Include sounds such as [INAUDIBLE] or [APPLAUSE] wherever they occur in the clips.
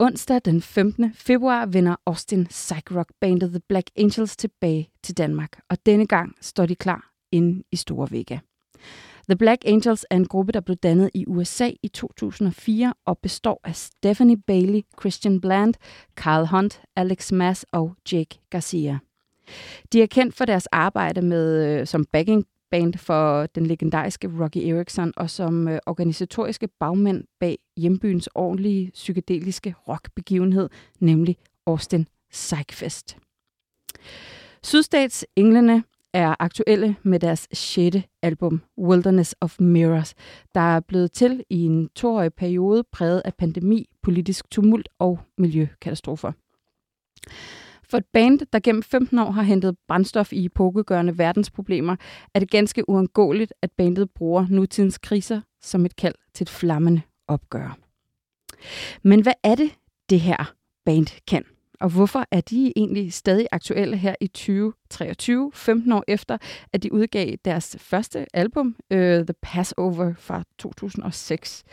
onsdag den 15. februar vender Austin Psych Rock bandet The Black Angels tilbage til Danmark, og denne gang står de klar inde i Store Vega. The Black Angels er en gruppe, der blev dannet i USA i 2004 og består af Stephanie Bailey, Christian Bland, Carl Hunt, Alex Mass og Jake Garcia. De er kendt for deres arbejde med øh, som backing band for den legendariske Rocky Erickson og som øh, organisatoriske bagmænd bag hjembyens ordentlige psykedeliske rockbegivenhed, nemlig Austin Psychfest. Sydstats Englene er aktuelle med deres sjette album, Wilderness of Mirrors, der er blevet til i en toårig periode præget af pandemi, politisk tumult og miljøkatastrofer. For et band, der gennem 15 år har hentet brændstof i epokegørende verdensproblemer, er det ganske uundgåeligt, at bandet bruger nutidens kriser som et kald til et flammende opgør. Men hvad er det, det her band kan? Og hvorfor er de egentlig stadig aktuelle her i 2023, 15 år efter, at de udgav deres første album, uh, The Passover fra 2006?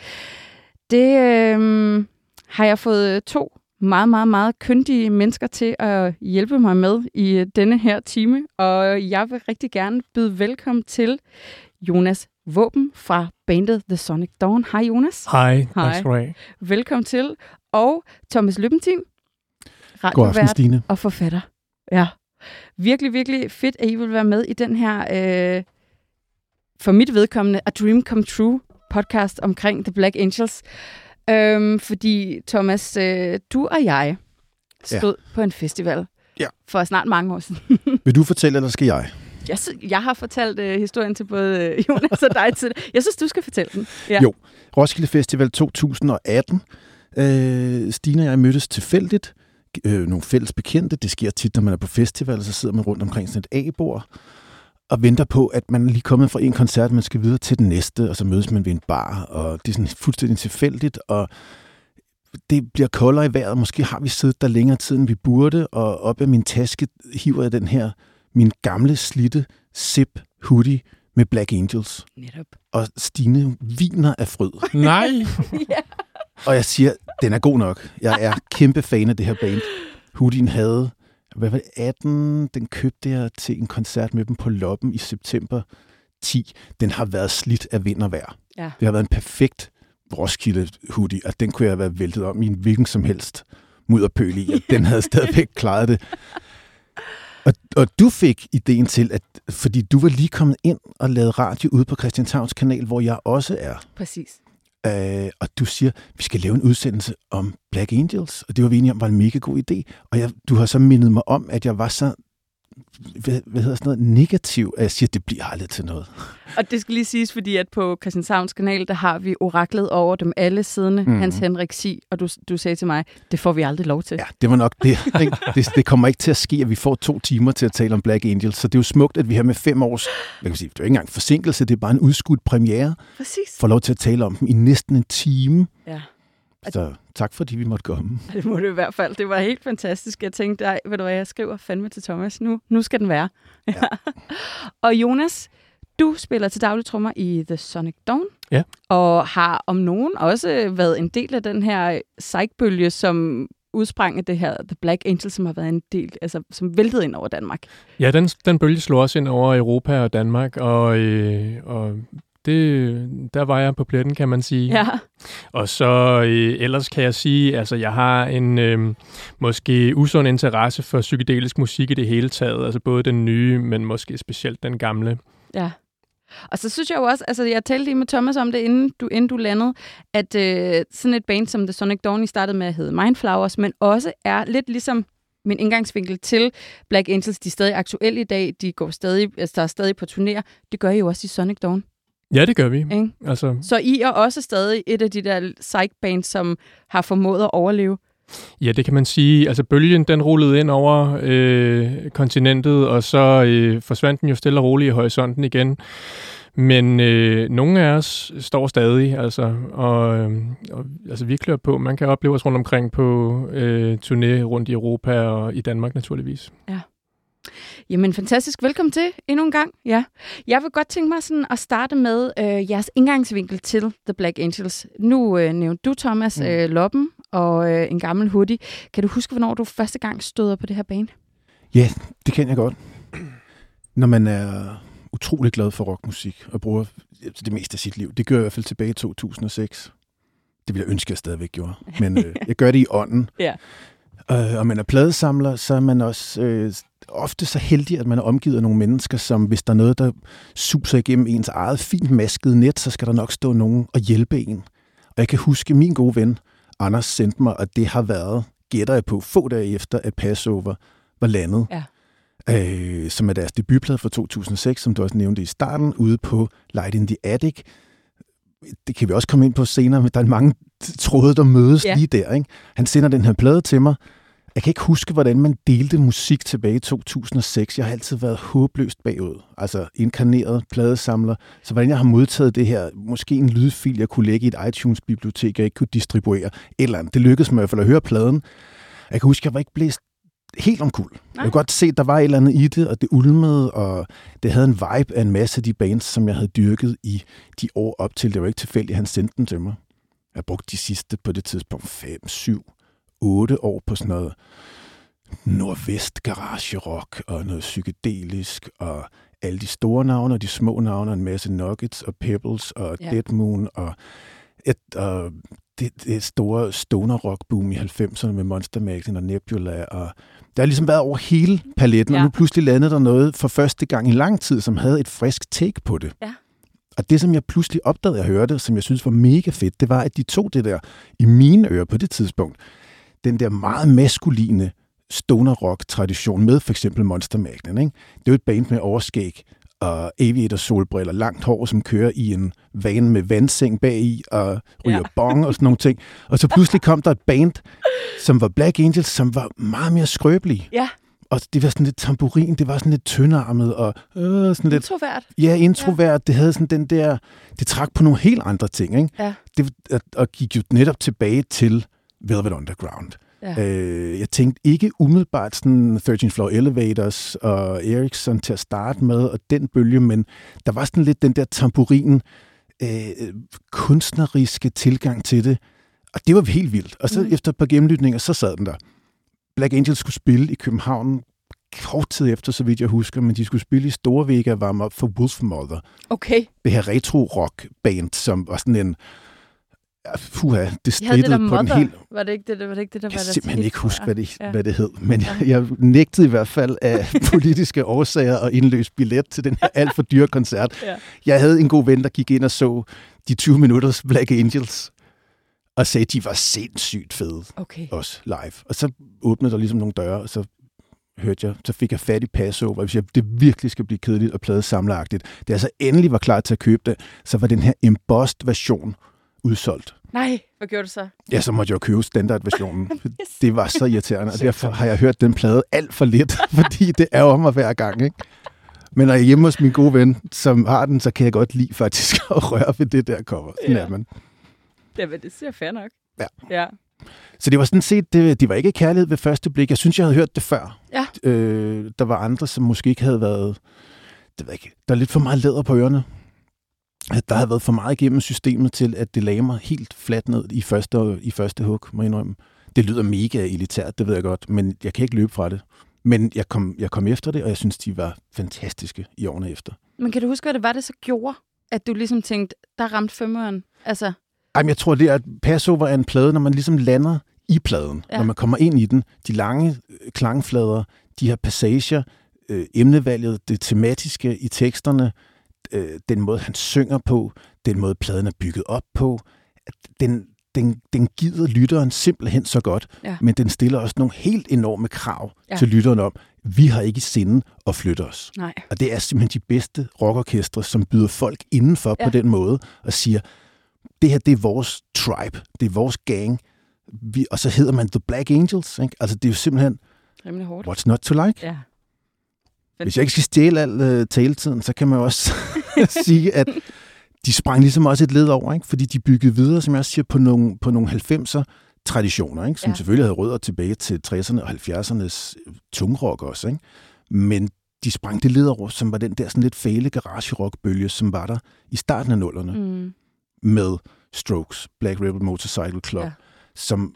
Det øh, har jeg fået to meget, meget, meget kyndige mennesker til at hjælpe mig med i denne her time. Og jeg vil rigtig gerne byde velkommen til Jonas Våben fra bandet The Sonic Dawn. Hej Jonas. Hej, du have. Velkommen til. Og Thomas Løbentin, God aften, Stine. og forfatter. Ja, virkelig, virkelig fedt, at I vil være med i den her, øh, for mit vedkommende, A Dream Come True podcast omkring The Black Angels. Øhm, fordi, Thomas, øh, du og jeg stod ja. på en festival ja. for snart mange år siden. [LAUGHS] Vil du fortælle, eller skal jeg? Jeg, jeg har fortalt øh, historien til både øh, Jonas og dig til Jeg synes, du skal fortælle den. Ja. Jo, Roskilde Festival 2018. Øh, Stine og jeg mødtes tilfældigt. Øh, nogle fælles bekendte. Det sker tit, når man er på festival, så sidder man rundt omkring sådan et A-bord og venter på, at man er lige kommet fra en koncert, man skal videre til den næste, og så mødes man ved en bar, og det er sådan fuldstændig tilfældigt, og det bliver koldere i vejret. Måske har vi siddet der længere tid, end vi burde, og op af min taske hiver jeg den her, min gamle, slitte zip hoodie med Black Angels. Netop. Og Stine viner af fryd. Nej! [LAUGHS] ja. Og jeg siger, den er god nok. Jeg er kæmpe fan af det her band. Hoodien havde hvad var det, 18, den købte jeg til en koncert med dem på Loppen i september 10. Den har været slidt af vind og vejr. Ja. Det har været en perfekt Roskilde hoodie, og den kunne jeg have været væltet om i en hvilken som helst mudderpøl i, og den havde stadigvæk [LAUGHS] klaret det. Og, og du fik ideen til, at fordi du var lige kommet ind og lavet radio ude på Christianshavns kanal, hvor jeg også er. Præcis. Øh, og du siger, vi skal lave en udsendelse om Black Angels, og det var vi enige om var en mega god idé. Og jeg, du har så mindet mig om, at jeg var så hvad, hvad hedder sådan noget, negativ, at jeg siger, at det bliver aldrig til noget. Og det skal lige siges, fordi at på Christianshavns kanal, der har vi oraklet over dem alle siden, mm. Hans Henrik Sig, og du, du sagde til mig, det får vi aldrig lov til. Ja, det var nok det. [LAUGHS] Det, det kommer ikke til at ske, at vi får to timer til at tale om Black Angels, så det er jo smukt, at vi har med fem års, hvad kan sige, det er jo ikke engang forsinkelse, det er bare en udskudt premiere, Præcis. får lov til at tale om dem i næsten en time. Ja. Så tak fordi vi måtte komme. [LAUGHS] Det må det i hvert fald. Det var helt fantastisk. Jeg tænkte, ej, ved du hvad, jeg skriver fandme til Thomas. Nu, nu skal den være. Ja. [LAUGHS] og Jonas, du spiller til daglig trommer i The Sonic Dawn. Ja. Og har om nogen også været en del af den her psychbølge, som udsprang af det her The Black Angel, som har været en del, altså som væltede ind over Danmark. Ja, den, den bølge slog også ind over Europa og Danmark, og, øh, og det, der var jeg på pletten, kan man sige. Ja. Og så øh, ellers kan jeg sige, altså jeg har en øh, måske usund interesse for psykedelisk musik i det hele taget. Altså både den nye, men måske specielt den gamle. Ja. Og så synes jeg jo også, altså jeg talte lige med Thomas om det, inden du, inden du landede, at øh, sådan et band som The Sonic Dawn I startede med at hedde Mindflowers, men også er lidt ligesom min indgangsvinkel til Black Angels, de er stadig aktuelle i dag, de går stadig, altså, der er stadig på turnéer. Det gør I jo også i Sonic Dawn. Ja, det gør vi. Ikke? Altså, Så I er også stadig et af de der psych-bands, som har formået at overleve. ja, det kan man sige. Altså bølgen, den rullede ind over øh, kontinentet, og så øh, forsvandt den jo stille og roligt i horisonten igen. Men øh, nogle af os står stadig, altså, og, øh, og altså, vi klør på. Man kan opleve os rundt omkring på øh, turné rundt i Europa og i Danmark naturligvis. Jamen, fantastisk. Velkommen til endnu en gang. Ja. Jeg vil godt tænke mig sådan at starte med øh, jeres indgangsvinkel til The Black Angels. Nu øh, nævnte du, Thomas, Mm. øh, Loppen, og øh, en gammel hoodie. Kan du huske, hvornår du første gang støder på det her bane? Ja, det kan jeg godt. Når man er utrolig glad for rockmusik og bruger det meste af sit liv. Det gør jeg i hvert fald tilbage i 2006. Det ville jeg ønske, jeg stadigvæk gjorde. Men øh, [LAUGHS] jeg gør det i ånden. Ja. Øh, og man er pladesamler, så er man også øh, ofte så heldig, at man er omgivet af nogle mennesker, som hvis der er noget, der suser igennem ens eget fint maskede net, så skal der nok stå nogen og hjælpe en. Og jeg kan huske, min gode ven, Anders, sendte mig, og det har været, gætter jeg på, få dage efter, at Passover var landet. Ja. Øh, som er deres debutplade fra 2006, som du også nævnte i starten, ude på Light in the Attic. Det kan vi også komme ind på senere, men der er mange tråde, der mødes Ja. lige der. Ikke? Han sender den her plade til mig. Jeg kan ikke huske, hvordan man delte musik tilbage i 2006. Jeg har altid været håbløst bagud. Altså inkarneret pladesamler. Så hvordan jeg har modtaget det her, måske en lydfil, jeg kunne lægge i et iTunes-bibliotek, jeg ikke kunne distribuere, eller andet. Det lykkedes mig i hvert fald at høre pladen. Jeg kan huske, jeg var ikke blæst helt omkuld. Jeg kunne godt se, at der var et eller andet i det, og det ulmede, og det havde en vibe af en masse af de bands, som jeg havde dyrket i de år op til. Det var ikke tilfældigt, at han sendte den til mig. Jeg brugte de sidste på det tidspunkt 5, 7, 8 år på sådan noget nordvest garage rock og noget psykedelisk og alle de store navne og de små navne, og en masse Nuggets og Pebbles og Ja. Dead Moon og, et, og det, det store stoner rock boom i 90'erne med Monster Magazine og Nebula og der har ligesom været over hele paletten. Ja. og nu pludselig landede der noget for første gang i lang tid, som havde et frisk take på det. Ja. Og det, som jeg pludselig opdagede, jeg hørte, som jeg synes var mega fedt, det var, at de tog det der i mine ører på det tidspunkt. Den der meget maskuline stoner rock tradition med for eksempel Monster Magnet. Ikke? Det er jo et band med overskæg og aviator solbriller, langt hår, som kører i en van med vandseng bagi og ryger Ja. ja. bong og sådan nogle ting. Og så pludselig kom der et band, som var Black Angels, som var meget mere skrøbelige. Ja, Og det var sådan lidt tamburin, det var sådan lidt tyndarmet og øh, sådan lidt introvert. Ja, introvert. Ja. Det havde sådan den der... Det trak på nogle helt andre ting, ikke? Ja. Det, og, og gik jo netop tilbage til Velvet Underground. Ja. Øh, jeg tænkte ikke umiddelbart sådan 13 Floor Elevators og Ericsson til at starte med, og den bølge, men der var sådan lidt den der tamburin, øh, kunstneriske tilgang til det, og det var helt vildt. Og så Mm. efter et par gennemlytninger, så sad den der. Black Angels skulle spille i København kort tid efter, så vidt jeg husker, men de skulle spille i Storvega og varme op for Wolfmother. Okay. Det her retro-rock-band, som var sådan en... Puha, det strittede på den helt... Var det ikke det, der, var det, ikke det der Jeg var kan der simpelthen ikke huske, hvad det, Ja. ja. hvad det hed, men Ja. jeg, jeg nægtede i hvert fald af [LAUGHS] politiske årsager at indløse billet til den her alt for dyre koncert. Ja. Jeg havde en god ven, der gik ind og så de 20 minutters Black Angels, og sagde, at de var sindssygt fede Okay. også live. Og så åbnede der ligesom nogle døre, og så hørte jeg, så fik jeg fat i Passover, hvis jeg, det virkelig skal blive kedeligt og pladesamleragtigt. Da jeg så endelig var klar til at købe det, så var den her embossed version udsolgt. Nej, hvad gjorde du så? Ja, så måtte jeg jo købe standardversionen. [LAUGHS] det var så irriterende, og derfor har jeg hørt den plade alt for lidt, [LAUGHS] fordi det er om mig hver gang, ikke? Men når jeg er hjemme hos min gode ven, som har den, så kan jeg godt lide faktisk [LAUGHS] at røre ved det der cover. Sådan Ja. er man. Jamen, det siger fair nok. Ja. Ja. Så det var sådan set, det, det var ikke kærlighed ved første blik. Jeg synes, jeg havde hørt det før. Ja. Øh, der var andre, som måske ikke havde været... Det ved jeg ikke. Der er lidt for meget læder på ørerne. At der havde været for meget igennem systemet til, at det lagde mig helt fladt ned i første, i første hug, må jeg indrømme. Det lyder mega elitært, det ved jeg godt, men jeg kan ikke løbe fra det. Men jeg kom, jeg kom efter det, og jeg synes, de var fantastiske i årene efter. Men kan du huske, hvad det var, det så gjorde? At du ligesom tænkte, der ramte femøren. Altså, Jamen, jeg tror, det er, at Passover er en plade, når man ligesom lander i pladen. Ja. Når man kommer ind i den. De lange øh, klangflader, de her passager, øh, emnevalget, det tematiske i teksterne, øh, den måde, han synger på, den måde, pladen er bygget op på, den, den, den gider lytteren simpelthen så godt, Ja. men den stiller også nogle helt enorme krav Ja. til lytteren om, vi har ikke sinde at flytte os. nej. Og det er simpelthen de bedste rockorkestre, som byder folk indenfor ja. på den måde, og siger, det her det er vores tribe, det er vores gang, vi, og så hedder man The Black Angels. Ikke? Altså det er jo simpelthen, Rimelig hårdt. what's not to like? Ja. Hvis jeg ikke skal stjæle al uh, taletiden, så kan man også [LAUGHS] sige, at de sprang ligesom også et led over, ikke? fordi de byggede videre, som jeg også siger, på nogle, på nogle 90'er traditioner, ikke? som Ja. selvfølgelig havde rødder tilbage til 60'erne og 70'ernes tungrock også. Ikke? Men de sprang det led over, som var den der sådan lidt fæle garage-rock-bølge, som var der i starten af nullerne Mm. med Strokes, Black Rebel Motorcycle Club, ja. som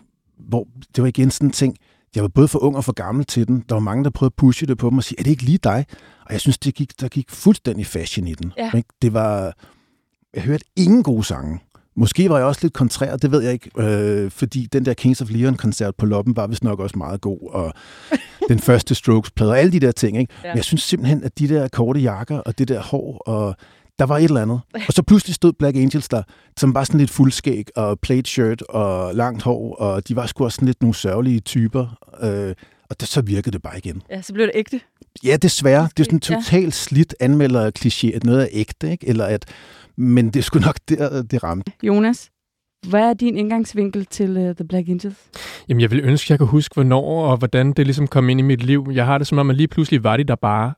hvor det var igen sådan en ting, jeg var både for ung og for gammel til den. Der var mange, der prøvede at pushe det på mig og sige, er det ikke lige dig? Og jeg synes, det gik, der gik fuldstændig fashion i den. Ja. Ikke? Det var... Jeg hørte ingen gode sange. Måske var jeg også lidt kontrær, det ved jeg ikke, øh, fordi den der Kings of Leon-koncert på Loppen var vist nok også meget god, og [LAUGHS] den første Strokes-plade, og alle de der ting. Ikke? Ja. Men jeg synes simpelthen, at de der korte jakker og det der hår, og der var et eller andet. [LAUGHS] Og så pludselig stod Black Angels der, som var sådan lidt fuldskæg og plaid shirt og langt hår, og de var sgu også sådan lidt nogle sørgelige typer. Øh, og det, så virkede det bare igen. Ja, så blev det ægte. Ja, desværre. Det er sådan Ja. totalt slidt anmelder kliché, at noget er ægte, ikke? Eller at, men det er sgu nok der, det ramte. Jonas, hvad er din indgangsvinkel til uh, The Black Angels? Jamen, jeg vil ønske, at jeg kunne huske, hvornår og hvordan det ligesom kom ind i mit liv. Jeg har det som om, at lige pludselig var de der bare.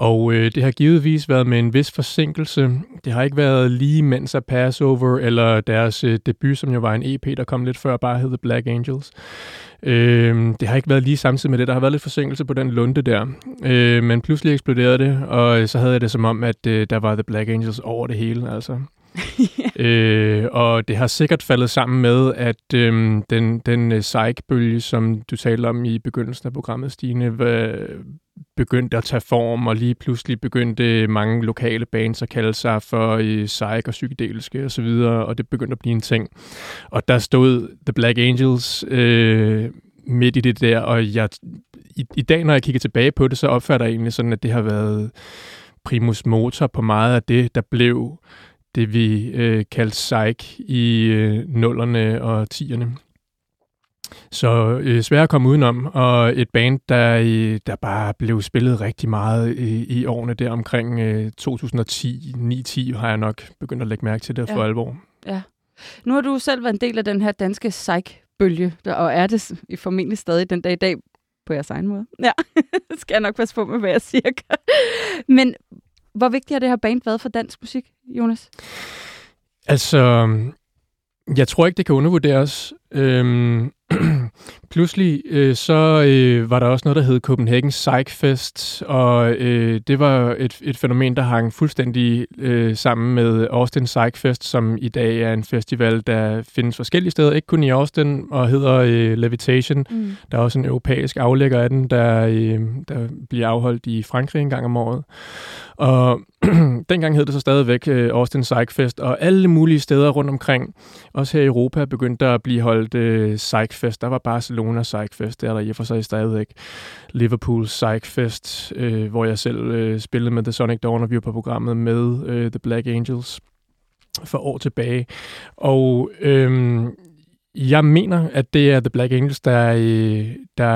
Og øh, det har givetvis været med en vis forsinkelse. Det har ikke været lige mens af Passover, eller deres øh, debut, som jo var en EP, der kom lidt før, bare hed The Black Angels. Øh, det har ikke været lige samtidig med det. Der har været lidt forsinkelse på den lunde der. Øh, men pludselig eksploderede det, og så havde jeg det som om, at øh, der var The Black Angels over det hele. Altså. [LAUGHS] øh, og det har sikkert faldet sammen med, at øh, den, den øh, psych-bølge, som du talte om i begyndelsen af programmet, Stine, var, begyndte at tage form, og lige pludselig begyndte mange lokale bands at kalde sig for øh, psych og psykedeliske osv., og, og det begyndte at blive en ting. Og der stod The Black Angels øh, midt i det der, og jeg, i, i dag, når jeg kigger tilbage på det, så opfatter jeg egentlig sådan, at det har været primus motor på meget af det, der blev det, vi øh, kaldte psych i øh, nullerne og tierne. Så øh, svært at komme udenom, og et band, der, øh, der bare blev spillet rigtig meget i, i årene der omkring øh, 2010, 9-10, har jeg nok begyndt at lægge mærke til det Ja. for alvor. Nu har du selv været en del af den her danske psych-bølge, og er det formentlig stadig den dag i dag på jeres egen måde. Ja, [LAUGHS] skal jeg nok passe på med, hvad jeg siger. Men hvor vigtigt har det her band været for dansk musik, Jonas? Altså, jeg tror ikke, det kan undervurderes. Øhm, [CLEARS THROAT] pludselig øh, så øh, var der også noget, der hed Copenhagen Psych Fest, og øh, det var et, et fænomen, der hang fuldstændig øh, sammen med Austin Psych Fest, som i dag er en festival, der findes forskellige steder, ikke kun i Austin, og hedder øh, Levitation. Mm. Der er også en europæisk aflægger af den, der, øh, der bliver afholdt i Frankrig en gang om året. Og [CLEARS THROAT] dengang hed det så stadigvæk øh, Austin Psych Fest, og alle mulige steder rundt omkring, også her i Europa, begyndte der at blive holdt øh, Psych Fest. Der var Barcelona Psych Fest, der er der i og for sig stadigvæk. Liverpool Psych Fest, øh, hvor jeg selv øh, spillede med The Sonic Dawn, og vi var på programmet med øh, The Black Angels for år tilbage. Og øhm, jeg mener, at det er The Black Angels, der, der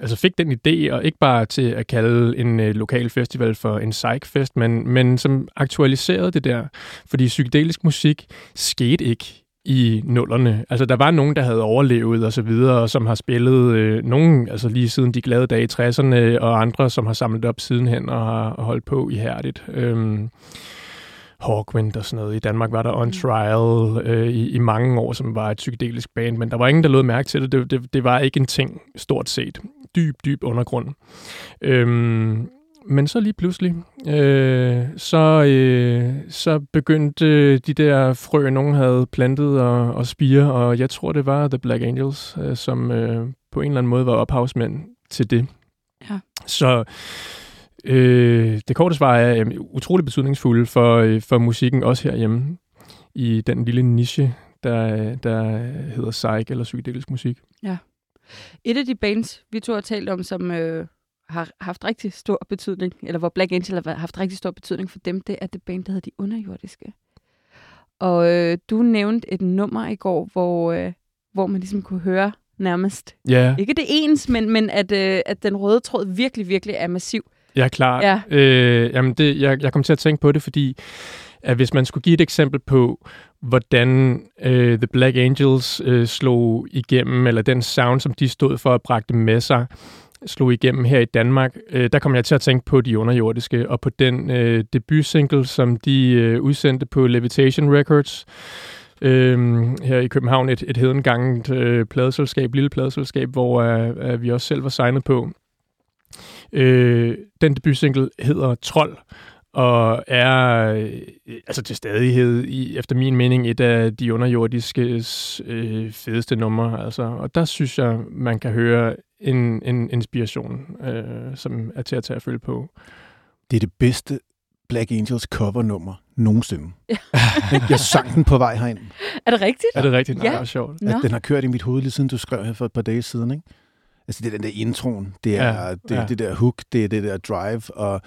altså fik den idé, og ikke bare til at kalde en øh, lokal festival for en psych-fest, men, men som aktualiserede det der. Fordi psykedelisk musik skete ikke i nullerne. Altså, der var nogen, der havde overlevet og så videre, og som har spillet øh, nogen, altså lige siden de glade dage i 60'erne, og andre, som har samlet op sidenhen og har holdt på ihærdigt. Øhm, Hawkwind og sådan noget. I Danmark var der On Trial øh, i, i mange år, som var et psykedelisk band, men der var ingen, der lod mærke til det. Det, det, det var ikke en ting, stort set. Dyb, dyb undergrund. Øhm, men så lige pludselig, øh, så, øh, så begyndte de der frø, nogen havde plantet og, og spire, og jeg tror, det var The Black Angels, øh, som øh, på en eller anden måde var ophavsmænd til det. Ja. Så øh, det korte svar er øh, utrolig betydningsfulde for, øh, for musikken, også herhjemme, i den lille niche, der, der hedder psych eller psykedelisk musik. Et af de bands, vi to har talt om, som øh, har haft rigtig stor betydning, eller hvor Black Angel har haft rigtig stor betydning for dem, det er det band, der hedder De Underjordiske. Og øh, du nævnte et nummer i går, hvor, øh, hvor man ligesom kunne høre nærmest, Ja, ikke det ens, men, men at, øh, at den røde tråd virkelig, virkelig er massiv. Jeg er klar. Ja. Øh, jamen det, jeg, jeg kom til at tænke på det, fordi at hvis man skulle give et eksempel på, hvordan øh, The Black Angels øh, slog igennem, eller den sound, som de stod for at bragte med sig, slog igennem her i Danmark, øh, der kom jeg til at tænke på de underjordiske, og på den øh, debutsingle, som de øh, udsendte på Levitation Records, øh, her i København, et, et hedenganget øh, pladeselskab, lille pladeselskab, hvor øh, øh, vi også selv var signet på. Øh, den debutsingle hedder Trold, og er øh, altså til stadighed, i, efter min mening, et af de underjordiske øh, fedeste numre. Altså. Og der synes jeg, man kan høre en, en inspiration, øh, som er til at tage at følge på. Det er det bedste Black Angels covernummer nogensinde. [LAUGHS] Ja. jeg sang den på vej herind. Er det rigtigt? Er det rigtigt? Ja. Nej, det er sjovt. At den har kørt i mit hoved lige siden du skrev her for et par dage siden. Ikke? Altså det er den der introen, det er ja, det, ja. det der hook, det er det der drive, og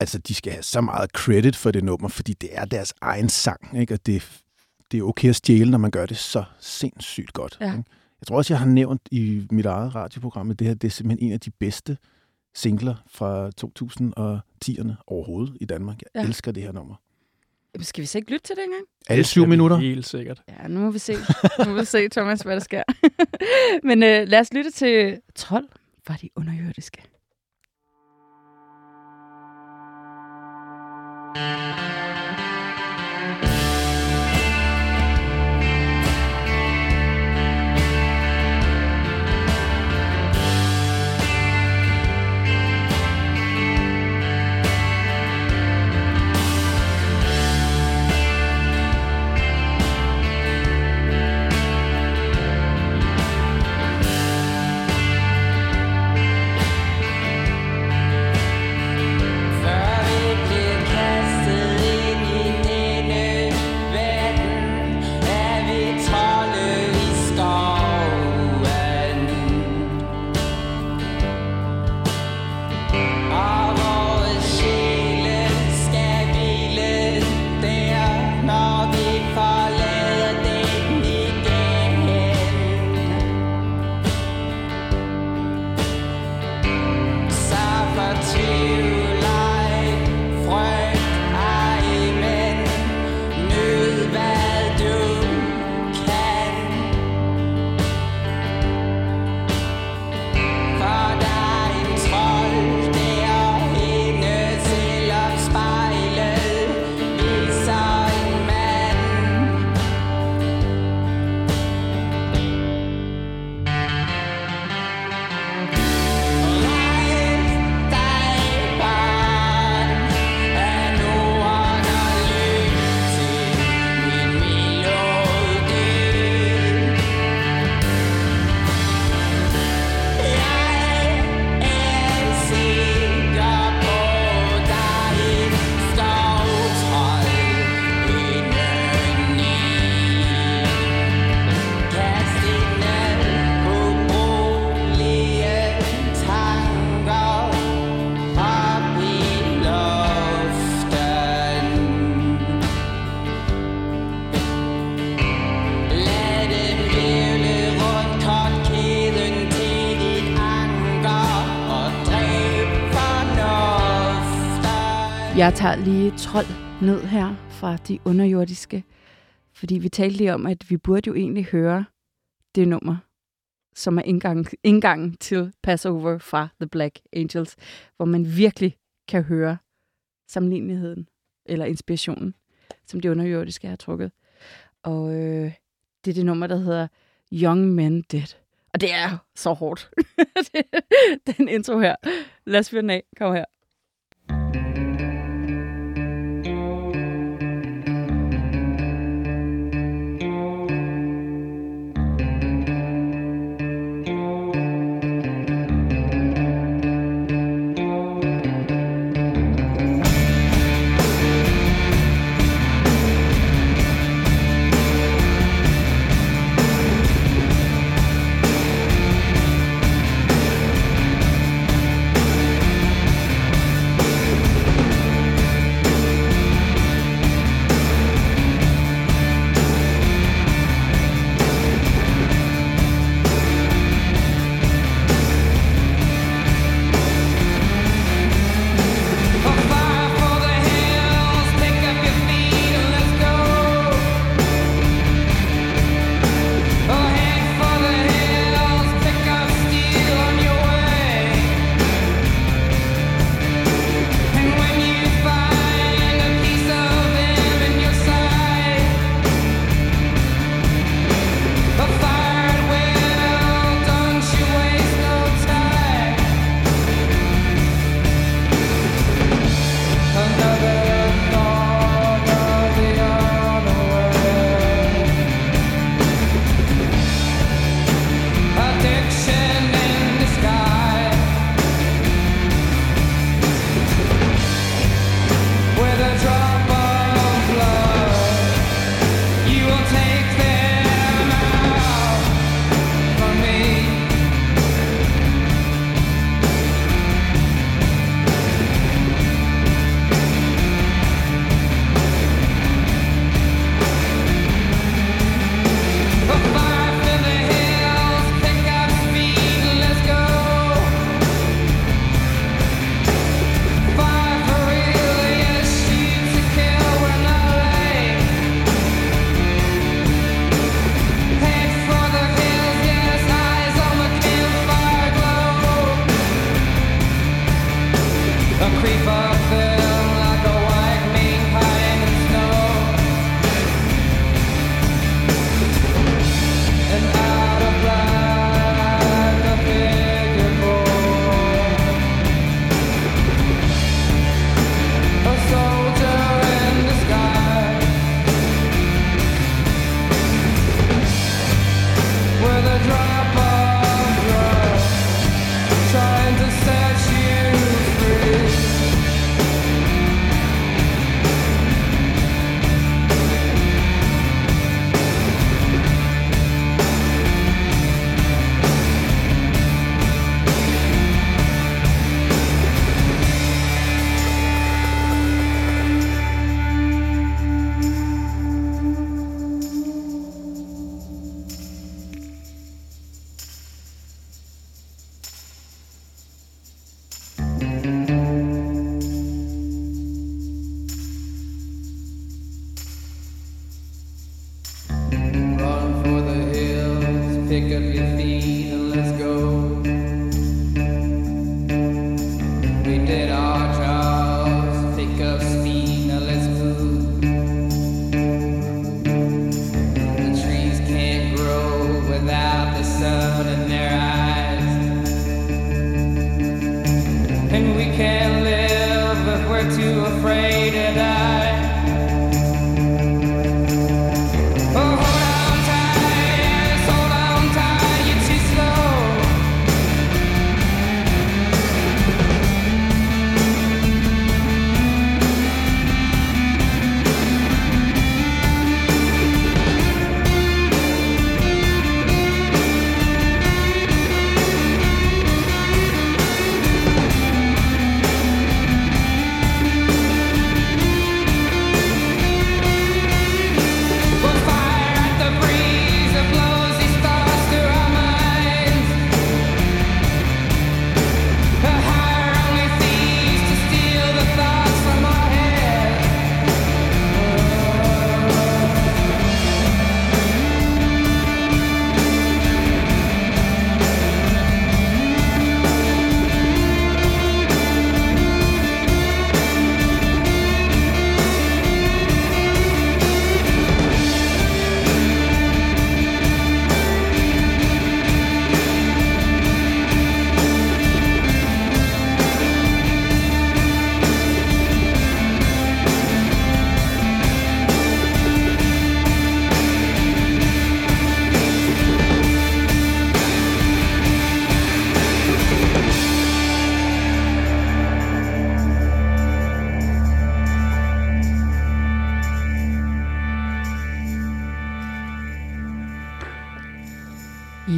altså de skal have så meget credit for det nummer, fordi det er deres egen sang, ikke? og det, det er okay at stjæle, når man gør det så sindssygt godt. Ja. Ikke? Jeg tror også, jeg har nævnt i mit eget radioprogram, at det her det er simpelthen en af de bedste singler fra 2010'erne overhovedet i Danmark. Jeg ja. elsker det her nummer. Skal vi så ikke lytte til det engang? Alle syv minutter? Helt sikkert. Ja, nu må vi se. Nu må vi se, Thomas, hvad der sker. [LAUGHS] Men øh, lad os lytte til 12 fra de underjordiske. Thank you. Jeg tager lige 12 ned her fra de underjordiske, fordi vi talte lige om, at vi burde jo egentlig høre det nummer, som er indgang, indgangen til Passover fra The Black Angels, hvor man virkelig kan høre sammenligneligheden eller inspirationen, som de underjordiske har trukket. Og øh, det er det nummer, der hedder Young Men Dead. Og det er så hårdt. [LAUGHS] den intro her. Lad os fyre den af. Kom her. difficulty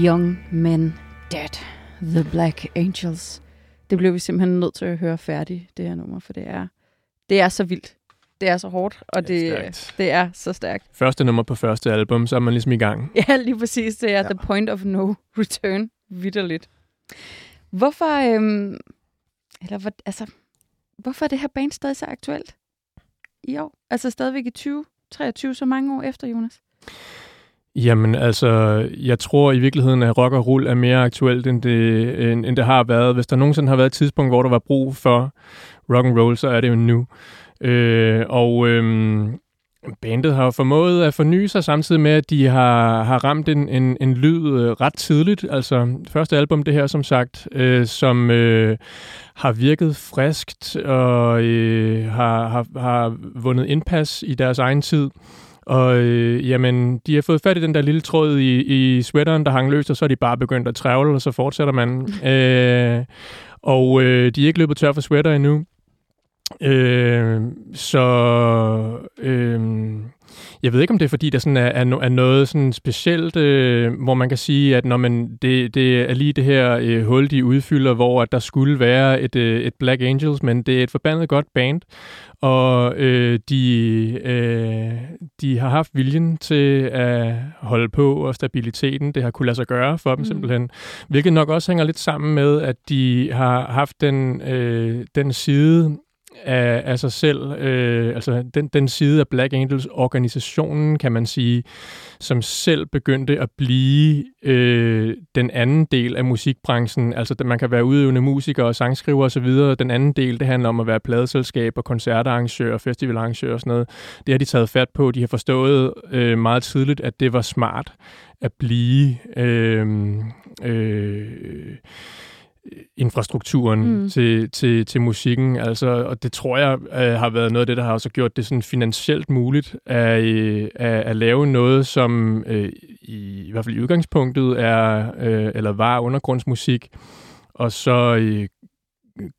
Young Men Dead, The Black Angels. Det blev vi simpelthen nødt til at høre færdigt, det her nummer, for det er, det er så vildt. Det er så hårdt, og det, det, det er så stærkt. Første nummer på første album, så er man ligesom i gang. [LAUGHS] Ja, lige præcis. Det er ja. The Point of No Return. Vitterligt. Hvorfor, øhm, eller hvad, altså, hvorfor er det her band stadig så aktuelt i år? Altså stadigvæk i 2023, så mange år efter, Jonas? Jamen altså, jeg tror i virkeligheden, at rock og roll er mere aktuelt, end det, end, end det har været. Hvis der nogensinde har været et tidspunkt, hvor der var brug for rock and roll, så er det jo nu. Øh, og øh, bandet har formået at forny sig samtidig med, at de har, har ramt en, en, en lyd øh, ret tidligt. Altså første album, det her som sagt, øh, som øh, har virket friskt og øh, har, har, har vundet indpas i deres egen tid. Og øh, jamen, de har fået fat i den der lille tråd i, i sweateren, der hang løst, og så er de bare begyndt at travle, og så fortsætter man. [LAUGHS] øh, og øh, de er ikke løbet tør for sweater endnu. Øh, så øh, jeg ved ikke, om det er fordi, der sådan er, er, er noget sådan specielt, øh, hvor man kan sige, at når man, det, det er lige det her øh, hul, de udfylder, hvor at der skulle være et, øh, et Black Angels, men det er et forbandet godt band, og øh, de, øh, de har haft viljen til at holde på, og stabiliteten, det har kunne lade sig gøre for dem mm. simpelthen. Hvilket nok også hænger lidt sammen med, at de har haft den, øh, den side af, af sig selv, øh, altså den, den side af Black Angels organisationen, kan man sige, som selv begyndte at blive øh, den anden del af musikbranchen. Altså man kan være udøvende musiker og sangskriver osv. Den anden del, det handler om at være pladeselskab og koncertarrangør og festivalarrangør og sådan noget. Det har de taget fat på. De har forstået øh, meget tidligt, at det var smart at blive øh, øh, infrastrukturen mm. til, til, til musikken. Altså, og det tror jeg øh, har været noget af det, der har også gjort det sådan finansielt muligt at, øh, at, at lave noget, som øh, i, i hvert fald i udgangspunktet er øh, eller var undergrundsmusik, og så øh,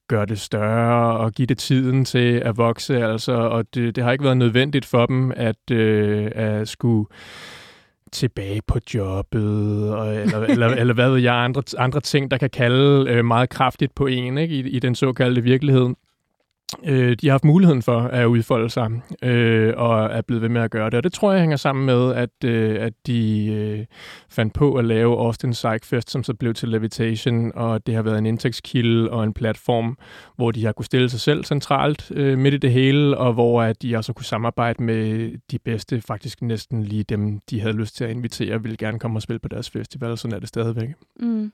gøre det større og give det tiden til at vokse. Altså, og det, det har ikke været nødvendigt for dem at, øh, at skulle tilbage på jobbet, og, eller, eller, [LAUGHS] eller hvad ved jeg, andre, andre ting, der kan kalde øh, meget kraftigt på en ikke, i, i den såkaldte virkelighed øh, de har haft muligheden for at udfolde sig, øh, og er blevet ved med at gøre det. Og det tror jeg hænger sammen med, at, øh, at de øh, fandt på at lave Austin Psych Fest, som så blev til Levitation, og det har været en indtægtskilde og en platform, hvor de har kunne stille sig selv centralt øh, midt i det hele, og hvor at de også kunne samarbejde med de bedste, faktisk næsten lige dem, de havde lyst til at invitere, ville gerne komme og spille på deres festival, sådan er det stadigvæk. Mm.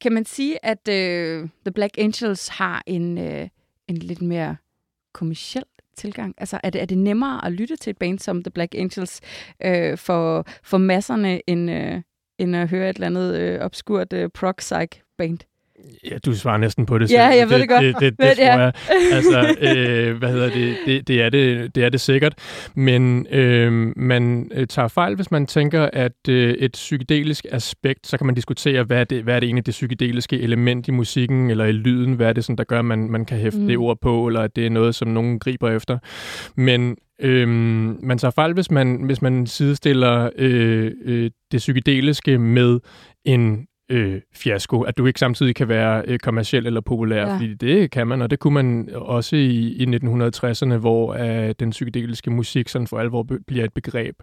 Kan man sige, at øh, The Black Angels har en... Øh en lidt mere kommersiel tilgang? Altså, er det, er det nemmere at lytte til et band som The Black Angels øh, for, for masserne, end, øh, end at høre et eller andet øh, obskurt øh, prog-psych-band? Ja, du svarer næsten på det selv. Ja, jeg ved det, det godt. Det, det, det, det tror jeg. Altså, øh, hvad hedder det? Det, det, er det? det er det sikkert. Men øh, man øh, tager fejl, hvis man tænker, at øh, et psykedelisk aspekt, så kan man diskutere, hvad er, det, hvad er det egentlig det psykedeliske element i musikken eller i lyden? Hvad er det, sådan, der gør, at man, man kan hæfte mm. det ord på, eller at det er noget, som nogen griber efter? Men Øhm, man tager fejl, hvis man, hvis man sidestiller øh, øh, det psykedeliske med en øh, fiasko, at du ikke samtidig kan være øh, kommersiel eller populær, ja. fordi det kan man, og det kunne man også i, i 1960'erne, hvor øh, den psykedeliske musik sådan for alvor bliver et begreb.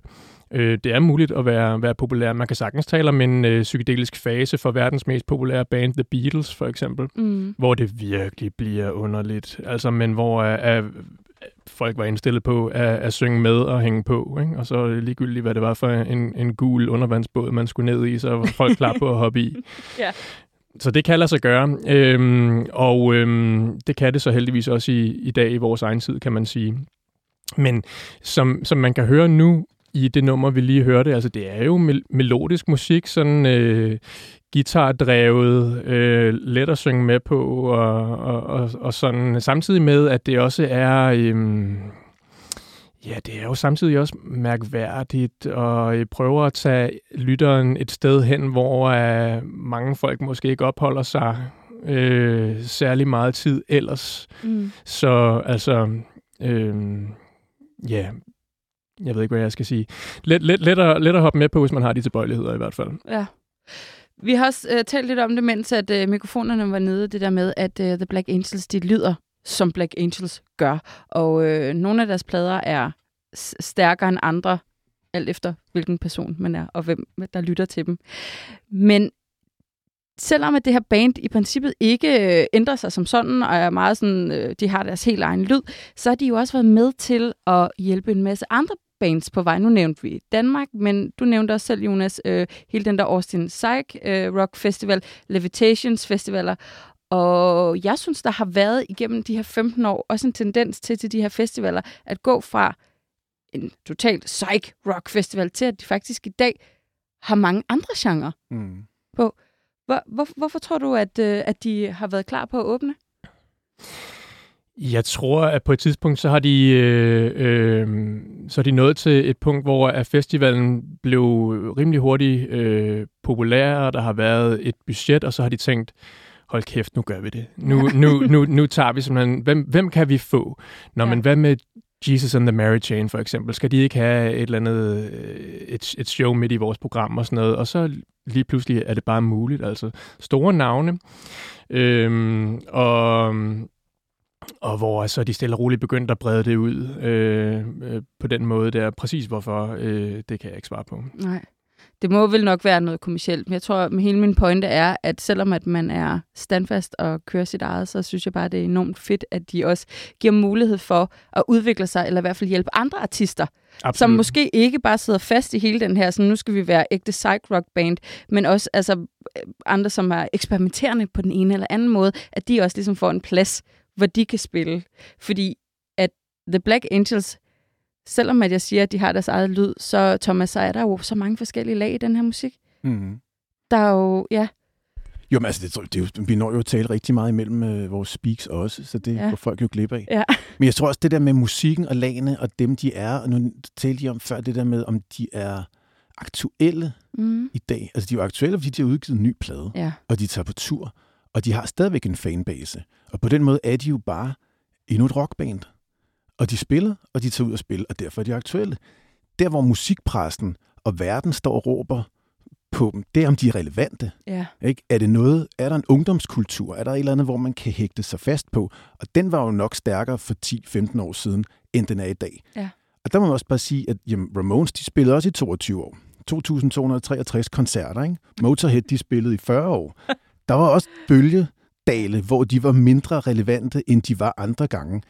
Øh, det er muligt at være, være populær. Man kan sagtens tale om en øh, psykedelisk fase for verdens mest populære band, The Beatles for eksempel, mm. hvor det virkelig bliver underligt. Altså, men hvor øh, folk var indstillet på at, at synge med og hænge på. Ikke? Og så ligegyldigt, hvad det var for en, en gul undervandsbåd, man skulle ned i, så var folk klar på at hoppe i. [LAUGHS] ja. Så det kan lade sig gøre, øhm, og øhm, det kan det så heldigvis også i, i dag i vores egen tid, kan man sige. Men som, som man kan høre nu i det nummer, vi lige hørte, altså det er jo mel- melodisk musik, sådan øh, guitardrevet, øh, let at synge med på, og, og, og, og sådan samtidig med, at det også er... Øh, Ja, det er jo samtidig også mærkværdigt, og jeg prøver at tage lytteren et sted hen, hvor uh, mange folk måske ikke opholder sig øh, særlig meget tid ellers. Mm. Så altså, øh, ja, jeg ved ikke, hvad jeg skal sige. Let, let, let, at, let at hoppe med på, hvis man har de tilbøjeligheder i hvert fald. Ja. Vi har også uh, talt lidt om det, mens at uh, mikrofonerne var nede, det der med, at uh, The Black Angels, de lyder, som Black Angels gør. Og uh, nogle af deres plader er stærkere end andre, alt efter hvilken person man er, og hvem der lytter til dem. Men selvom at det her band i princippet ikke ændrer sig som sådan, og er meget sådan, de har deres helt egen lyd, så har de jo også været med til at hjælpe en masse andre bands på vej. Nu nævnte vi Danmark, men du nævnte også selv, Jonas, øh, hele den der Austin Psych øh, Rock Festival, Levitations festivaler. Og jeg synes, der har været igennem de her 15 år også en tendens til, til de her festivaler, at gå fra en totalt psych rock festival til, at de faktisk i dag har mange andre genrer mm. på. Hvor, hvor, hvorfor tror du, at, øh, at de har været klar på at åbne? Jeg tror, at på et tidspunkt, så har de, øh, øh, så er de nået til et punkt, hvor at festivalen blev rimelig hurtigt øh, populær, og der har været et budget, og så har de tænkt, hold kæft, nu gør vi det. Nu, nu, nu, nu tager vi simpelthen, hvem, hvem kan vi få? Nå, ja. men hvad med Jesus and the Mary Chain for eksempel? Skal de ikke have et eller andet øh, et, et show midt i vores program og sådan noget? Og så lige pludselig er det bare muligt. Altså store navne. Øhm, og og hvor så de stille og roligt begyndte at brede det ud øh, øh, på den måde der. Præcis hvorfor, øh, det kan jeg ikke svare på. Nej. Det må vel nok være noget kommersielt, men jeg tror, at hele min pointe er, at selvom at man er standfast og kører sit eget, så synes jeg bare, det er enormt fedt, at de også giver mulighed for at udvikle sig, eller i hvert fald hjælpe andre artister, Absolut. som måske ikke bare sidder fast i hele den her, sådan nu skal vi være ægte psych rock band, men også altså, andre, som er eksperimenterende på den ene eller anden måde, at de også ligesom får en plads hvor de kan spille. Fordi at The Black Angels, selvom at jeg siger, at de har deres eget lyd, så Thomas, så er der jo så mange forskellige lag i den her musik. Mm. Der er jo, ja, jo, men altså, det, det, det, vi når jo at tale rigtig meget imellem øh, vores speaks også, så det ja. går folk jo glip af. Ja. [LAUGHS] Men jeg tror også, det der med musikken og lagene og dem, de er, og nu talte de om før det der med, om de er aktuelle mm. i dag. Altså, de er jo aktuelle, fordi de har udgivet en ny plade, ja. og de tager på tur. Og de har stadigvæk en fanbase. Og på den måde er de jo bare endnu et rockband. Og de spiller, og de tager ud og spiller, og derfor er de aktuelle. Der, hvor musikpressen og verden står og råber på dem, det er, om de er relevante. Ja. Ikke? Er det noget, er der en ungdomskultur? Er der et eller andet, hvor man kan hægte sig fast på? Og den var jo nok stærkere for 10-15 år siden, end den er i dag. Ja. Og der må man også bare sige, at jamen, Ramones, de spillede også i 22 år. 2.263 koncerter, ikke? Motorhead, de spillede i 40 år. Der var også bølgedale, hvor de var mindre relevante, end de var andre gange.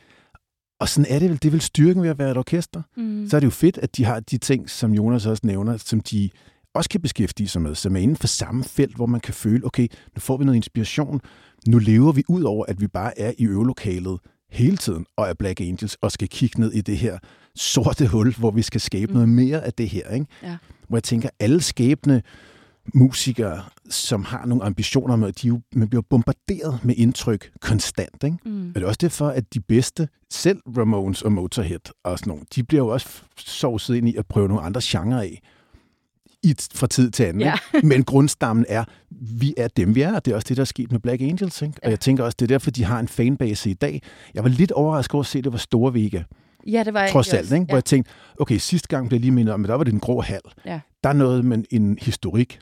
Og sådan er det vel. Det er vel styrken ved at være et orkester. Mm. Så er det jo fedt, at de har de ting, som Jonas også nævner, som de også kan beskæftige sig med, som er inden for samme felt, hvor man kan føle, okay, nu får vi noget inspiration. Nu lever vi ud over, at vi bare er i øvelokalet hele tiden og er Black Angels og skal kigge ned i det her sorte hul, hvor vi skal skabe mm. noget mere af det her. Ikke? Ja. Hvor jeg tænker, alle skæbne musikere, som har nogle ambitioner med, de jo, man bliver bombarderet med indtryk konstant. Ikke? Mm. Og det er også derfor, at de bedste, selv Ramones og Motorhead og sådan nogle, de bliver jo også sovset ind i at prøve nogle andre genrer af i, fra tid til anden. Ja. Ikke? Men grundstammen er, vi er dem, vi er. Det er også det, der er sket med Black Angels. Ikke? Og Ja. jeg tænker også, det er derfor, de har en fanbase i dag. Jeg var lidt overrasket over at se, at det var Store Vega, Ja, det var trods alt. også. Ikke? Hvor jeg tænkte, okay, sidste gang blev jeg lige mindet om, at der var det en grå hal. Ja. Der er noget med en historik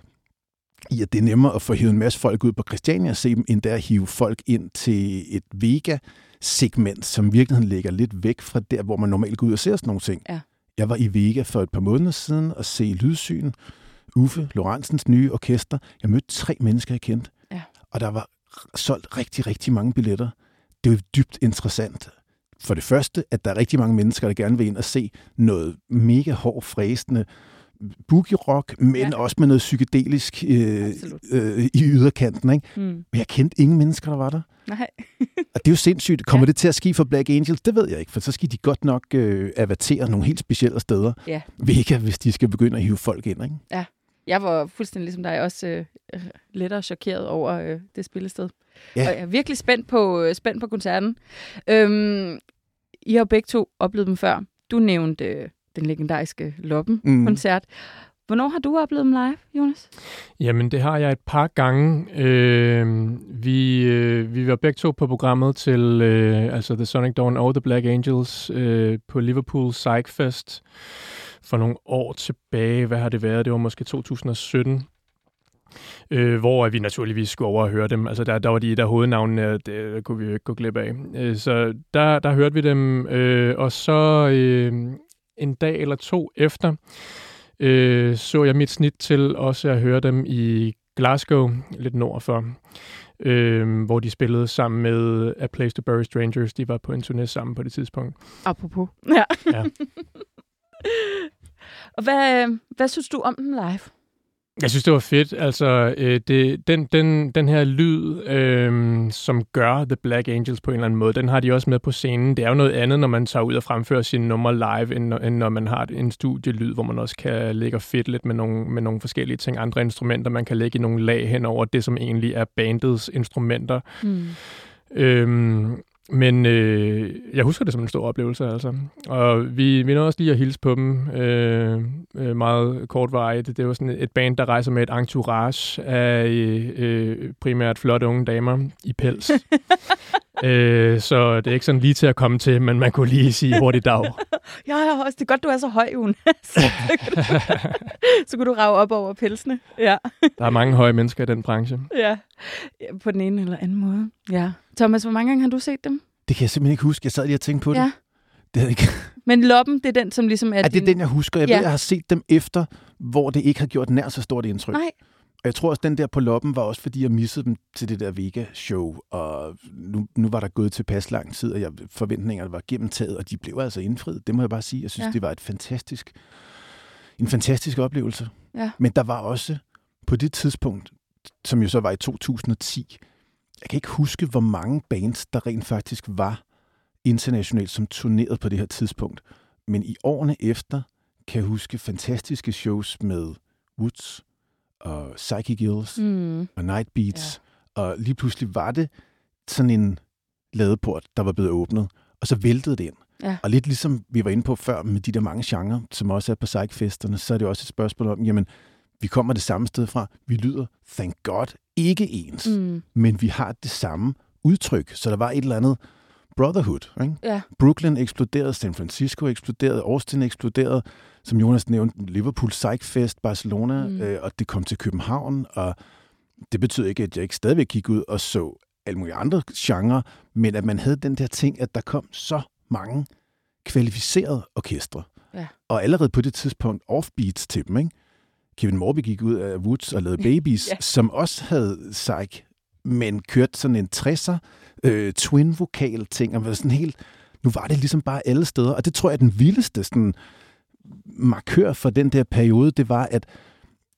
i, at det er nemmere at få hivet en masse folk ud på Christiania og se dem, end der at hive folk ind til et Vega-segment, som i virkeligheden ligger lidt væk fra der, hvor man normalt går ud og ser sådan nogle ting. Ja. Jeg var i Vega for et par måneder siden og se Lydsyn, Uffe Lorentzens nye orkester. Jeg mødte tre mennesker, jeg kendte. Ja. Og der var solgt rigtig, rigtig mange billetter. Det er jo dybt interessant. For det første, at der er rigtig mange mennesker, der gerne vil ind og se noget mega hård, fræsende boogie-rock, men Ja. ja. også med noget psykedelisk øh, Absolut. øh, i yderkanten. Ikke? Mm. Men jeg kendte ingen mennesker, der var der. Nej. Og det er jo sindssygt. Kommer Ja. [LAUGHS] ja. det til at ske for Black Angels? Det ved jeg ikke, for så skal de godt nok øh, avatere nogle helt specielle steder. Ja. Vega, hvis de skal begynde at hive folk ind. Ikke? Jeg var fuldstændig ligesom dig også øh, lettere chokeret over øh, det spillested. Ja. Og jeg er virkelig spændt på, øh, spændt på koncerten. Øhm, I har begge to oplevet dem før. Du nævnte øh, den legendariske Loppen-koncert. Mm. Hvornår har du oplevet dem live, Jonas? Jamen, det har jeg et par gange. Øh, vi, øh, vi var begge to på programmet til øh, altså The Sonic Dawn og The Black Angels øh, på Liverpool Psych Fest for nogle år tilbage. Hvad har det været? Det var måske 2017. Øh, hvor vi naturligvis skulle over og høre dem. Altså der, der var de der hovednavnene, det, det kunne vi jo ikke gå glip af. Øh, så der, der hørte vi dem, øh, og så øh, en dag eller to efter, øh, så jeg mit snit til også at høre dem i Glasgow, lidt nord for, øh, hvor de spillede sammen med A Place to Bury Strangers. De var på en turné sammen på det tidspunkt. Apropos. Ja. Ja. [LAUGHS] Og hvad, øh, hvad synes du om dem live? Jeg synes, det var fedt. Altså, øh, det, den, den, den her lyd, øh, som gør The Black Angels på en eller anden måde, den har de også med på scenen. Det er jo noget andet, når man tager ud og fremfører sine numre live, end, end når man har en studielyd, hvor man også kan lægge og fedt lidt med nogle, med nogle forskellige ting. Andre instrumenter, man kan lægge i nogle lag hen over det, som egentlig er bandets instrumenter. Hmm. Øhm, men øh, jeg husker det som en stor oplevelse, altså. Og vi, vi nåede også lige at hilse på dem øh, øh meget kortvarigt. Det var sådan et band, der rejser med et entourage af øh, øh primært flotte unge damer i pels. [LAUGHS] øh, så det er ikke sådan lige til at komme til, men man kunne lige sige hurtigt dag. [LAUGHS] Ja, ja, også det er godt, du er så høj, Jonas. [LAUGHS] så, kan du, [LAUGHS] så kunne du rave op over pelsene. Ja. Der er mange høje mennesker i den branche. ja. Ja, På den ene eller anden måde. Ja. Thomas, hvor mange gange har du set dem? Det kan jeg simpelthen ikke huske. Jeg sad lige og tænkte på det. Ja. Det, er ikke... Men Loppen, det er den, som ligesom er, er det din... den, jeg husker? Jeg Ja. ved, jeg har set dem efter, hvor det ikke har gjort nær så stort indtryk. Nej. Og jeg tror også, den der på loppen var også, fordi jeg missede dem til det der Vega-show, og nu, nu var der gået til pas lang tid, og jeg, forventningerne var gennemtaget, og de blev altså indfriet. Det må jeg bare sige. Jeg synes, ja. det var et fantastisk, en fantastisk oplevelse. Ja. Men der var også på det tidspunkt, som jo så var i 2010, jeg kan ikke huske, hvor mange bands, der rent faktisk var internationalt, som turnerede på det her tidspunkt. Men i årene efter, kan jeg huske fantastiske shows med Woods, og Psyche Gills Mm. og Night Beats. Ja. Og lige pludselig var det sådan en ladeport, der var blevet åbnet. Og så væltede det ind. Ja. Og lidt ligesom vi var inde på før med de der mange genrer, som også er på Psych-festerne, så er det også et spørgsmål om, jamen, vi kommer det samme sted fra. Vi lyder, thank God, ikke ens. Mm. Men vi har det samme udtryk. Så der var et eller andet brotherhood. Ikke? Ja. Brooklyn eksploderede, San Francisco eksploderede, Austin eksploderede, som Jonas nævnte, Liverpool Psych Fest, Barcelona, mm. øh, og det kom til København, og det betyder ikke, at jeg ikke stadigvæk gik ud og så alle mulige andre genrer, men at man havde den der ting, at der kom så mange kvalificerede orkestre. Ja. Og allerede på det tidspunkt offbeats til dem, ikke? Kevin Morby gik ud af Woods og lavede [LAUGHS] Babies, ja. som også havde psych, men kørte sådan en 60'er øh, twin-vokal ting, og var sådan helt, nu var det ligesom bare alle steder, og det tror jeg er den vildeste sådan, markør for den der periode, det var, at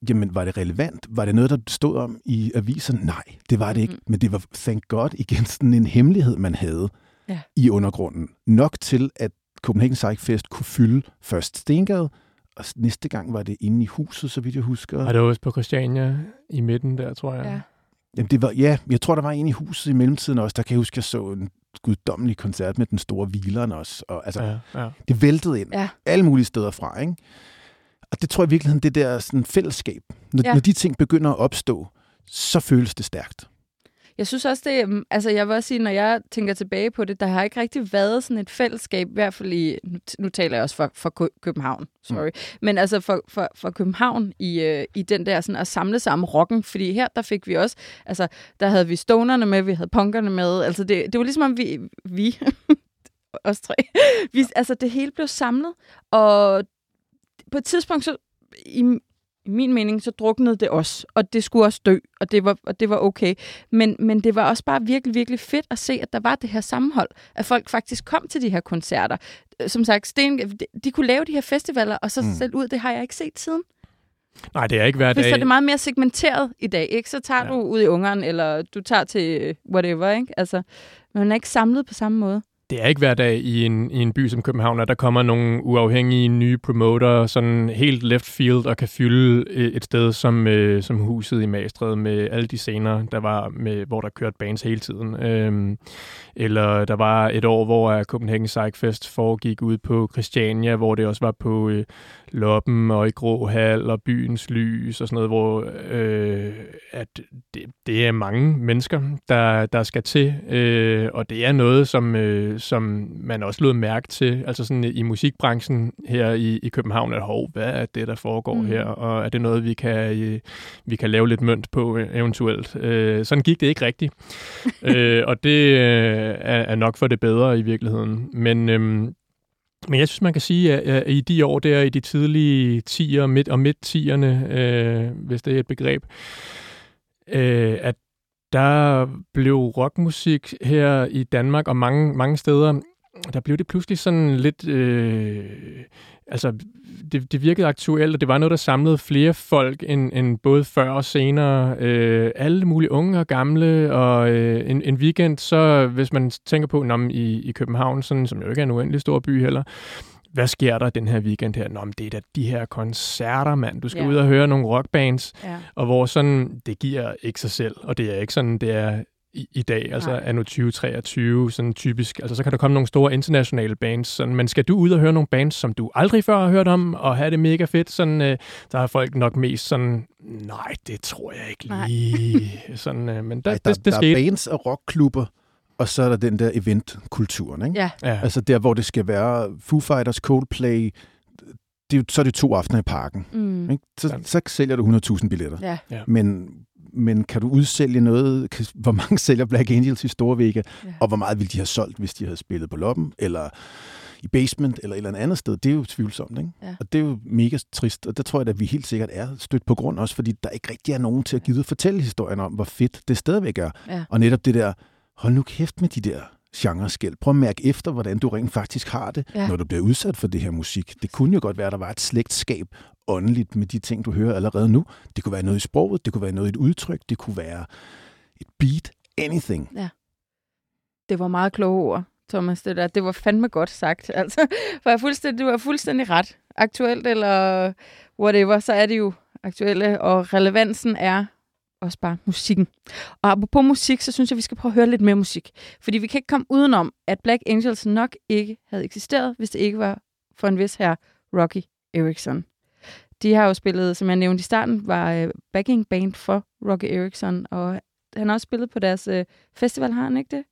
jamen, var det relevant? Var det noget, der stod om i avisen? Nej, det var det ikke. Mm. Men det var, thank God, igen sådan en hemmelighed, man havde ja. i undergrunden. Nok til, at Copenhagen Psych Fest kunne fylde først Stengade, og næste gang var det inde i huset, så vidt jeg husker. Og det var også på Christiania i midten der, tror jeg. Ja. Jamen, det var, ja, jeg tror, der var en i huset i mellemtiden også. Der kan jeg huske, jeg så en guddommelig koncert med den store hvileren også. Og, altså, ja, ja. Det væltede ind ja. alle mulige steder fra. Ikke? Og det tror jeg i virkeligheden, det der sådan, fællesskab. Når, ja. når de ting begynder at opstå, så føles det stærkt. Jeg synes også, det mm, altså jeg vil også sige, når jeg tænker tilbage på det, der har ikke rigtig været sådan et fællesskab, i hvert fald i, nu, nu taler jeg også for, for København, sorry, mm. men altså for, for, for København i, øh, i den der sådan at samle sammen rocken, fordi her, der fik vi også, altså der havde vi stonerne med, vi havde punkerne med, altså det, det var ligesom om vi, vi [LAUGHS] os tre, vi, ja. altså det hele blev samlet, og på et tidspunkt så, i, i min mening, så druknede det også, og det skulle også dø, og det var, og det var okay. Men, men det var også bare virkelig, virkelig fedt at se, at der var det her sammenhold, at folk faktisk kom til de her koncerter. Som sagt, Sten, de, de kunne lave de her festivaler, og så mm. selv ud, det har jeg ikke set siden. Nej, det er ikke hver dag. Hvis er det meget mere segmenteret i dag, ikke? så tager ja. du ud i Ungarn, eller du tager til whatever. Ikke? Altså, man er ikke samlet på samme måde det er ikke hver dag i en, i en by som København, at der kommer nogle uafhængige nye promoter sådan helt left field og kan fylde øh, et sted som, øh, som huset i Magstred med alle de scener, der var med, hvor der kørte bands hele tiden. Øhm, eller der var et år, hvor Copenhagen Psychfest foregik ud på Christiania, hvor det også var på øh, Loppen og i Grå Hal og Byens Lys og sådan noget, hvor øh, at det, det er mange mennesker, der, der skal til, øh, og det er noget, som, øh, som man også lod mærke til, altså sådan i musikbranchen her i, i København, at hov, hvad er det, der foregår mm. her, og er det noget, vi kan, øh, vi kan lave lidt mønt på eventuelt. Øh, sådan gik det ikke rigtigt, [LAUGHS] øh, og det øh, er, er nok for det bedre i virkeligheden, men øh, men jeg synes, man kan sige, at i de år der, i de tidlige 10'er midt, og midt-10'erne, øh, hvis det er et begreb, øh, at der blev rockmusik her i Danmark og mange, mange steder, der blev det pludselig sådan lidt... Øh, altså, det, det virkede aktuelt, og det var noget, der samlede flere folk end, end både før og senere. Øh, alle mulige unge og gamle, og øh, en, en weekend, så hvis man tænker på, når i, i København, sådan, som jo ikke er en uendelig stor by heller, hvad sker der den her weekend her? Nå, men det er da de her koncerter, mand. Du skal ja. ud og høre nogle rockbands, ja. og hvor sådan, det giver ikke sig selv, og det er ikke sådan, det er i, i dag, altså Nej. anno 2023, sådan typisk. Altså, så kan der komme nogle store internationale bands, sådan, men skal du ud og høre nogle bands, som du aldrig før har hørt om, og have det mega fedt, sådan, øh, der har folk nok mest sådan, nej, det tror jeg ikke lige. [LAUGHS] sådan, øh, men der, Ej, der, det, det der er bands og rockklubber, og så er der den der eventkulturen, ikke? Ja. ja. Altså der, hvor det skal være Foo Fighters, Coldplay, det, så er det to aftener i parken. Mm. Ikke? Så, så sælger du 100.000 billetter. Ja. Ja. Men men kan du udsælge noget? Kan, hvor mange [LAUGHS] sælger Black Angels i Storvægge? Ja. Og hvor meget ville de have solgt, hvis de havde spillet på Loppen? Eller i basement eller et eller andet sted, det er jo tvivlsomt. Ikke? Ja. Og det er jo mega trist, og der tror jeg, at vi helt sikkert er stødt på grund også, fordi der ikke rigtig er nogen til at give at fortælle historien om, hvor fedt det stadigvæk er. Ja. Og netop det der, hold nu kæft med de der genreskæld. Prøv at mærke efter, hvordan du rent faktisk har det, ja. når du bliver udsat for det her musik. Det kunne jo godt være, at der var et slægtskab åndeligt med de ting, du hører allerede nu. Det kunne være noget i sproget, det kunne være noget i et udtryk, det kunne være et beat, anything. Ja. Det var meget kloge ord, Thomas, det der. Det var fandme godt sagt. [LAUGHS] Altså, for jeg fuldstændig, du har fuldstændig ret. Aktuelt eller whatever, så er det jo aktuelle, og relevansen er også bare musikken. Og på musik, så synes jeg, vi skal prøve at høre lidt mere musik. Fordi vi kan ikke komme udenom, at Black Angels nok ikke havde eksisteret, hvis det ikke var for en vis her Rocky Erickson. De har jo spillet, som jeg nævnte i starten, var øh, backing band for Rocky Erickson, og han har også spillet på deres øh, festival, har han ikke det?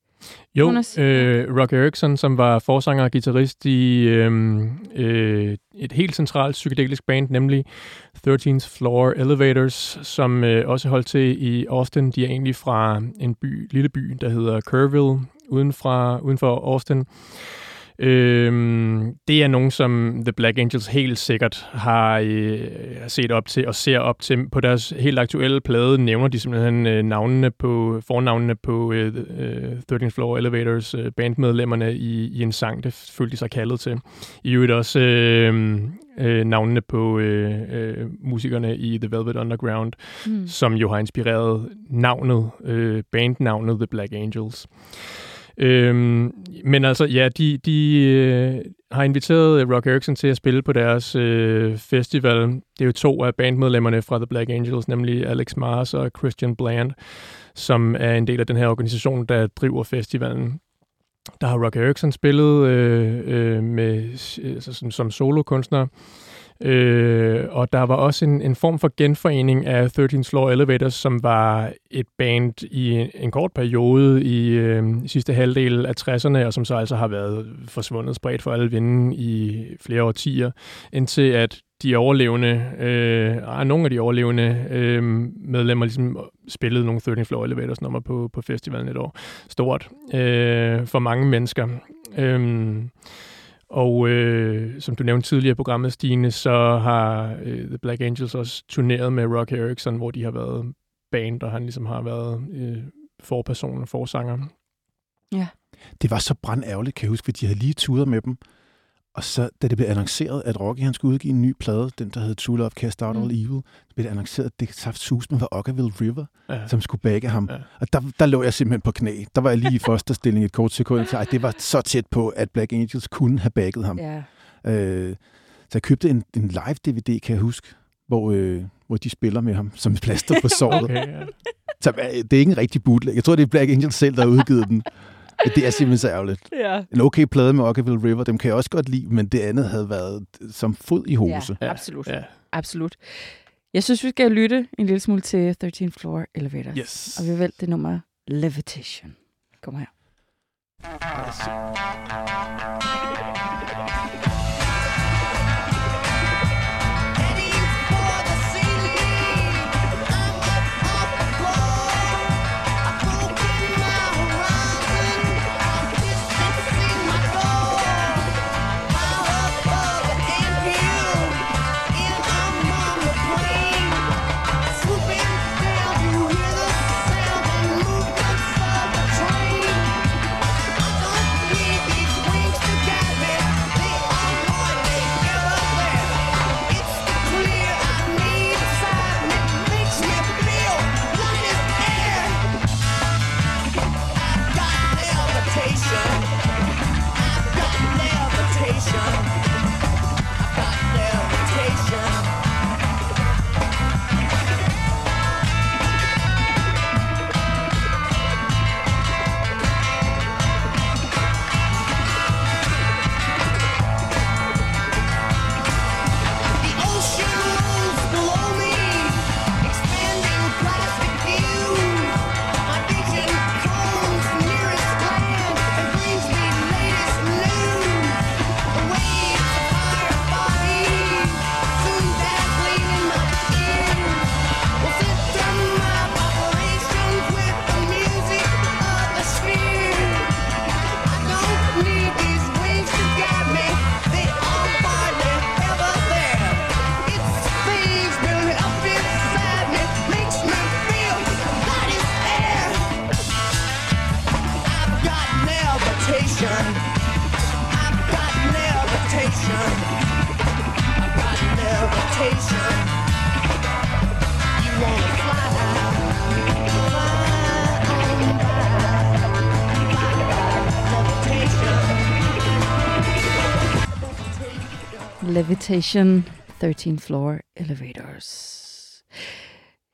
Jo, øh, Rock Erickson, som var forsanger og guitarist i øh, øh, et helt centralt psykedelisk band, nemlig 13th Floor Elevators, som øh, også holdt til i Austin. De er egentlig fra en by, lille by, der hedder Kerrville, uden, fra, uden for Austin. Øhm, det er nogen, som The Black Angels helt sikkert har øh, set op til og ser op til. På deres helt aktuelle plade nævner de simpelthen øh, navnene på, fornavnene på øh, øh, 13th Floor Elevators øh, bandmedlemmerne i, i en sang. Det følte de sig kaldet til. I øvrigt også øh, øh, navnene på øh, øh, musikerne i The Velvet Underground, mm. som jo har inspireret navnet, øh, bandnavnet The Black Angels. Øhm, men altså, ja, de, de øh, har inviteret Rock Erickson til at spille på deres øh, festival. Det er jo to af bandmedlemmerne fra The Black Angels, nemlig Alex Mars og Christian Bland, som er en del af den her organisation, der driver festivalen. Der har Rock Erickson spillet øh, øh, med, øh, altså, som, som solokunstner. Øh, og der var også en, en form for genforening af 13 Floor Elevators, som var et band i en, en kort periode i øh, sidste halvdel af 60'erne, og som så altså har været forsvundet spredt for alle vinde i flere årtier, indtil at de overlevende, øh, ah, nogle af de overlevende øh, medlemmer ligesom spillede nogle 13 Floor Elevators nummer på, på festivalen et år. Stort øh, for mange mennesker. Øh, og øh, som du nævnte tidligere i programmet, Stine, så har øh, The Black Angels også turneret med Rock Erickson, hvor de har været band, og han ligesom har været øh, forperson og forsanger. Ja. Det var så brandærgerligt, kan jeg huske, fordi de havde lige turet med dem. Og så, da det blev annonceret, at Rocky han skulle udgive en ny plade, den der hed True Love Cast Out mm. All Evil, så blev det annonceret, at det saft sus med var Ockaville River, ja. som skulle bagge ham. Ja. Og der, der lå jeg simpelthen på knæ. Der var jeg lige i første stilling et kort sekund, så det var så tæt på, at Black Angels kunne have bagget ham. Ja. Øh, så jeg købte en, en live-DVD, kan jeg huske, hvor, øh, hvor de spiller med ham som plaster på [LAUGHS] såret. okay, ja. Så det er ikke en rigtig bootleg. Jeg tror, det er Black Angels selv, der har udgivet den. Det er simpelthen så ærgerligt. [LAUGHS] Ja. En okay plade med Ockaville River, dem kan jeg også godt lide, men det andet havde været som fod i hose. Ja, absolut. Ja. Absolut. Jeg synes, vi skal lytte en lille smule til 13 Floor Elevators. Yes. Og vi valgte det nummer Levitation. Kom her. Levitation 13 Floor Elevators.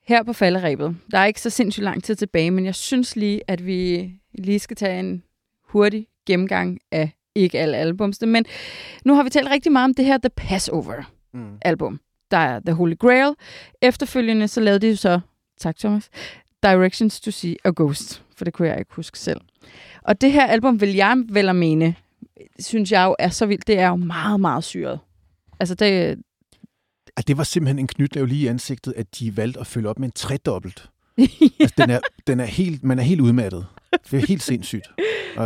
Her på falderæbet, der er ikke så sindssygt lang tid tilbage, men jeg synes lige, at vi lige skal tage en hurtig gennemgang af ikke alle albumsene, men nu har vi talt rigtig meget om det her The Passover-album. Mm. Der er The Holy Grail. Efterfølgende så lavede de så, tak Thomas, Directions to See a Ghost, for det kunne jeg ikke huske selv. Og det her album vil jeg vel at mene, synes jeg jo er så vildt. Det er jo meget, meget syret. Altså det... At det var simpelthen en knytnæv lige i ansigtet, at de valgte at følge op med en tredobbelt. [LAUGHS] altså, den er, den er helt, man er helt udmattet. Det er helt sindssygt. [LAUGHS] Øh,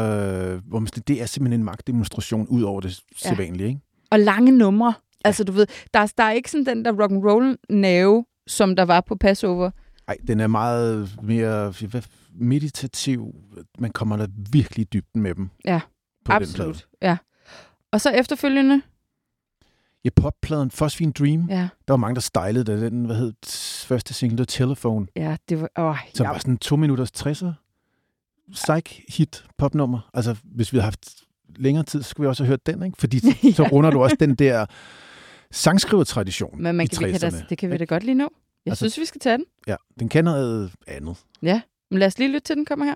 hvor man, det er simpelthen en magtdemonstration ud over det sædvanlige. Ikke? Og lange numre. Altså du ved, der, der er ikke sådan den der rock and roll nerve, som der var på Passover. Nej, den er meget mere meditativ. Man kommer der virkelig i dybden med dem. Ja, absolut. Ja. Og så efterfølgende, Ja, poppladen Phosphine Dream, ja, der var mange, der stylede da den, hvad hed første single, The Telephone, ja, det var, åh, som ja, var sådan to minutters 60'er psych hit popnummer. Altså, hvis vi havde haft længere tid, så skulle vi også have hørt den, ikke? Fordi så [LAUGHS] runder du også den der sangskrivertradition men man i kan, vi kan da, 60'erne. det kan vi da godt lige nå. Jeg Altså- synes, vi skal tage den. Ja, den kan noget andet. Men lad os lige lytte til den, kommer her.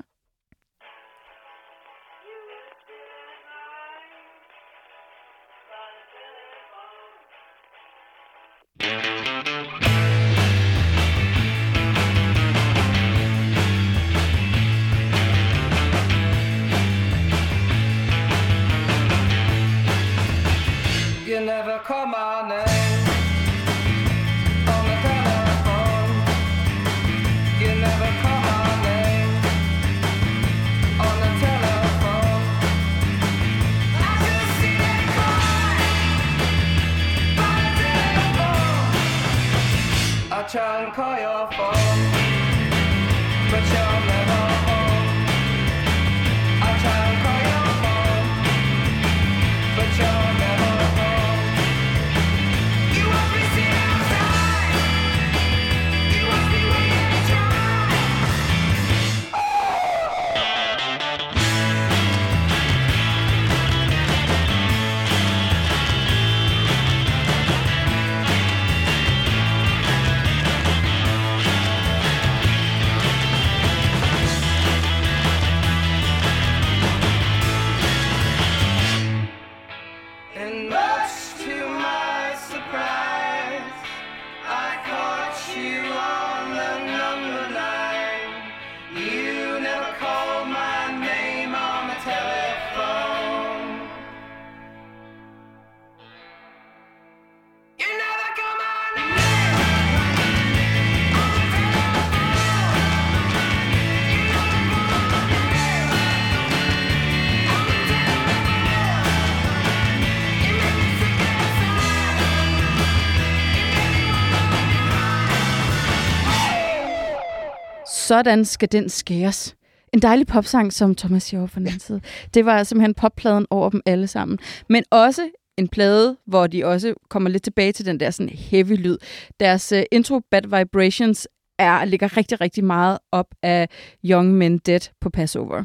Sådan skal den skæres. En dejlig popsang, som Thomas siger på den anden side. Det var simpelthen poppladen over dem alle sammen. Men også en plade, hvor de også kommer lidt tilbage til den der sådan heavy lyd. Deres uh, intro, Bad Vibrations, er, ligger rigtig, rigtig meget op af Young Men Dead på Passover.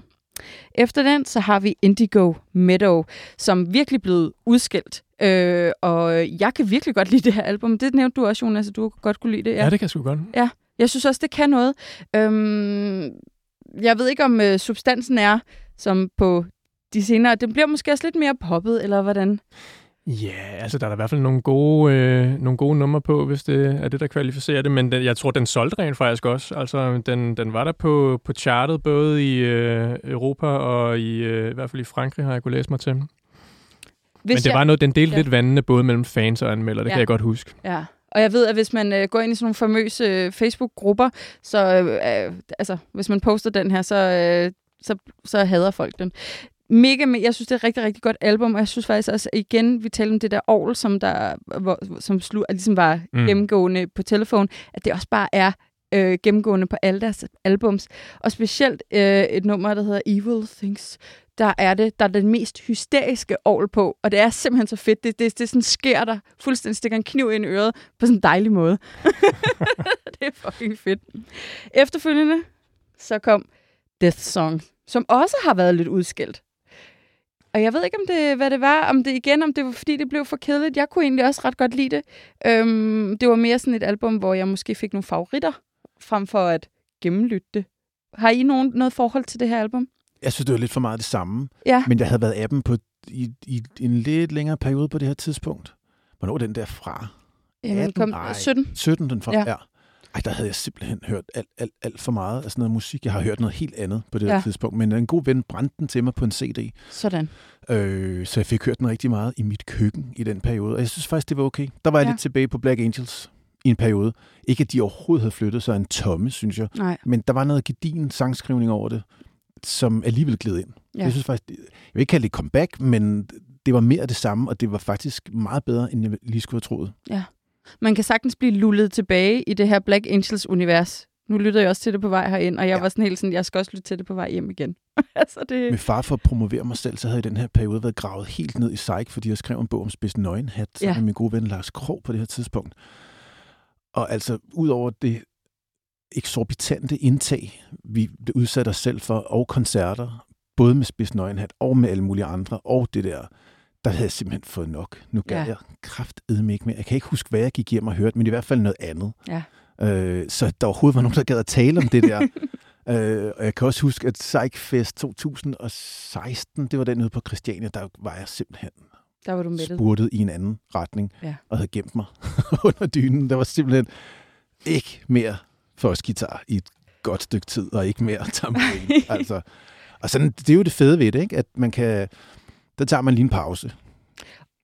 Efter den, så har vi Indigo Meadow, som virkelig blevet udskilt. Øh, og jeg kan virkelig godt lide det her album. Det nævnte du også, Jonas, at du godt kunne lide det. Ja, ja det kan jeg sgu godt. Jeg synes også, det kan noget. Øhm, jeg ved ikke, om øh, substansen er, som på de senere... Den bliver måske også lidt mere poppet, eller hvordan? Ja, altså der er der i hvert fald nogle gode, øh, nogle gode numre på, hvis det er det, der kvalificerer det. Men den, jeg tror, den solgte rent faktisk også. Altså, den, den var der på, på chartet, både i øh, Europa og i, øh, i hvert fald i Frankrig, har jeg kunne læse mig til. Hvis Men det jeg, var noget, den delte Ja. lidt vandene, både mellem fans og anmeldere, det Ja. kan jeg godt huske. Ja. Og jeg ved, at hvis man øh, går ind i sådan nogle famøse øh, Facebook-grupper, så øh, øh, altså, hvis man poster den her, så, øh, så, så hader folk den. Mega, me- jeg synes, det er et rigtig, rigtig godt album, og jeg synes faktisk også, igen, vi taler om det der Aarhus, som, der, hvor, som slu, ligesom var mm. gennemgående på telefon, at det også bare er øh, gennemgående på alle deres albums. Og specielt øh, et nummer, der hedder Evil Things, der er det, der er den mest hysteriske ovl på, og det er simpelthen så fedt. Det, det, det sådan sker der fuldstændig stikker en kniv ind i øret på sådan en dejlig måde. [LAUGHS] det er fucking fedt. Efterfølgende, så kom Death Song, som også har været lidt udskilt. Og jeg ved ikke, om det, hvad det var, om det igen, om det var, fordi det blev for kedeligt. Jeg kunne egentlig også ret godt lide det. Øhm, det var mere sådan et album, hvor jeg måske fik nogle favoritter, frem for at gennemlytte det. Har I nogen, noget forhold til det her album? Jeg synes, det var lidt for meget det samme. Ja. Men jeg havde været dem på, i, i en lidt længere periode på det her tidspunkt. Hvornår er den der fra? Jamen, 18? kom, Nej. 17. 17 den fra? Ja. Ja. Ej, der havde jeg simpelthen hørt alt, alt, alt for meget af sådan noget musik. Jeg har hørt noget helt andet på det ja. Tidspunkt, men en god ven brændte den til mig på en CD, Sådan. øh, så jeg fik hørt den rigtig meget i mit køkken i den periode, og jeg synes faktisk, det var okay. Der var jeg Ja. lidt tilbage på Black Angels i en periode. Ikke, at de overhovedet havde flyttet sig en tomme, synes jeg, Nej. men der var noget gedin sangskrivning over det, som alligevel gled ind. Ja. Jeg synes faktisk, jeg vil ikke kalde det et comeback, men det var mere det samme, og det var faktisk meget bedre, end jeg lige skulle have troet. Man kan sagtens blive lullet tilbage i det her Black Angels-univers. Nu lytter jeg også til det på vej herind, og jeg Ja. ja. var sådan helt sådan, jeg skal også lytte til det på vej hjem igen. [LAUGHS] altså det... Med far for at promovere mig selv, så havde jeg i den her periode været gravet helt ned i psych, fordi jeg skrev en bog om spids nøgenhat sammen Ja. med min gode ven Lars Krog på det her tidspunkt. Og altså, ud over det eksorbitante indtag, vi udsat os selv for, og koncerter, både med spids nøgenhat og med alle mulige andre, og det der, der havde jeg simpelthen fået nok. Nu gav Ja. jeg kraftedme ikke mere. Jeg kan ikke huske, hvad jeg gik hjem og hørte, men i hvert fald noget andet. Ja. Øh, så der overhovedet var nogen, der gad at tale om det der. [LAUGHS] øh, og jeg kan også huske, at Psychfest 2016, det var den ude på Christiania, der var jeg simpelthen Der var du mættet. spurtet i en anden retning, Ja. og havde gemt mig [LAUGHS] under dynen. Der var simpelthen ikke mere guitar i et godt stykke tid, og ikke mere [LAUGHS] tamburin. altså, og sådan, det er jo det fede ved det, ikke? at man kan, der tager man lige en pause.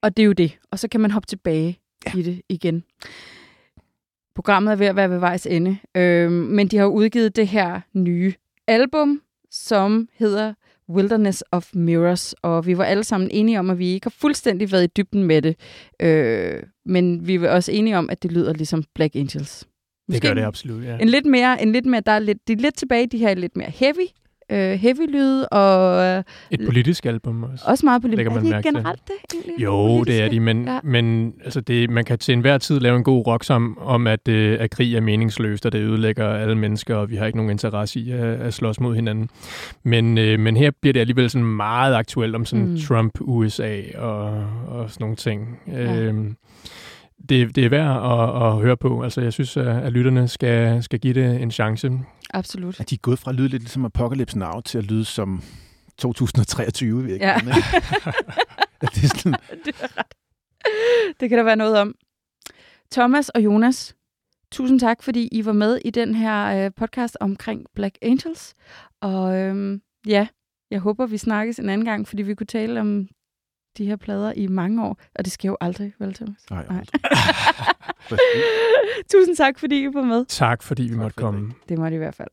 Og det er jo det. Og så kan man hoppe tilbage ja. i det igen. Programmet er ved at være ved vejs ende. Øhm, men de har udgivet det her nye album, som hedder Wilderness of Mirrors. Og vi var alle sammen enige om, at vi ikke har fuldstændig været i dybden med det. Øh, men vi var også enige om, at det lyder ligesom Black Angels. Det gør det absolut, ja. En lidt mere, en lidt mere, der er lidt, de er lidt tilbage de her lidt mere heavy, øh, heavy lyde, og øh, Et politisk album også. også meget. Lægger Er de generelt det egentlig? Jo, det er de, men, Ja. men altså det, man kan til enhver tid lave en god rocksang om, at, øh, at krig er meningsløst, og det ødelægger alle mennesker, og vi har ikke nogen interesse i at, at slås mod hinanden. Men, øh, men her bliver det alligevel sådan meget aktuelt om sådan Mm. Trump, USA og, og sådan nogle ting. Ja. Øhm, det, det er værd at, at høre på. Altså, jeg synes, at, lytterne skal, skal give det en chance. Absolut. At de er gået fra at lyde lidt ligesom Apocalypse Now til at lyde som 2023 i Ja. [LAUGHS] det er sådan, det er ret. Det kan der være noget om. Thomas og Jonas, tusind tak, fordi I var med i den her øh, podcast omkring Black Angels. Og øhm, ja, jeg håber, vi snakkes en anden gang, fordi vi kunne tale om de her plader i mange år. Og det sker jo aldrig, vel, Thomas? nej, Nej. aldrig. [LAUGHS] tusind tak, fordi I var med. Tak, fordi vi Tak måtte for i dag. komme. Det må det i hvert fald.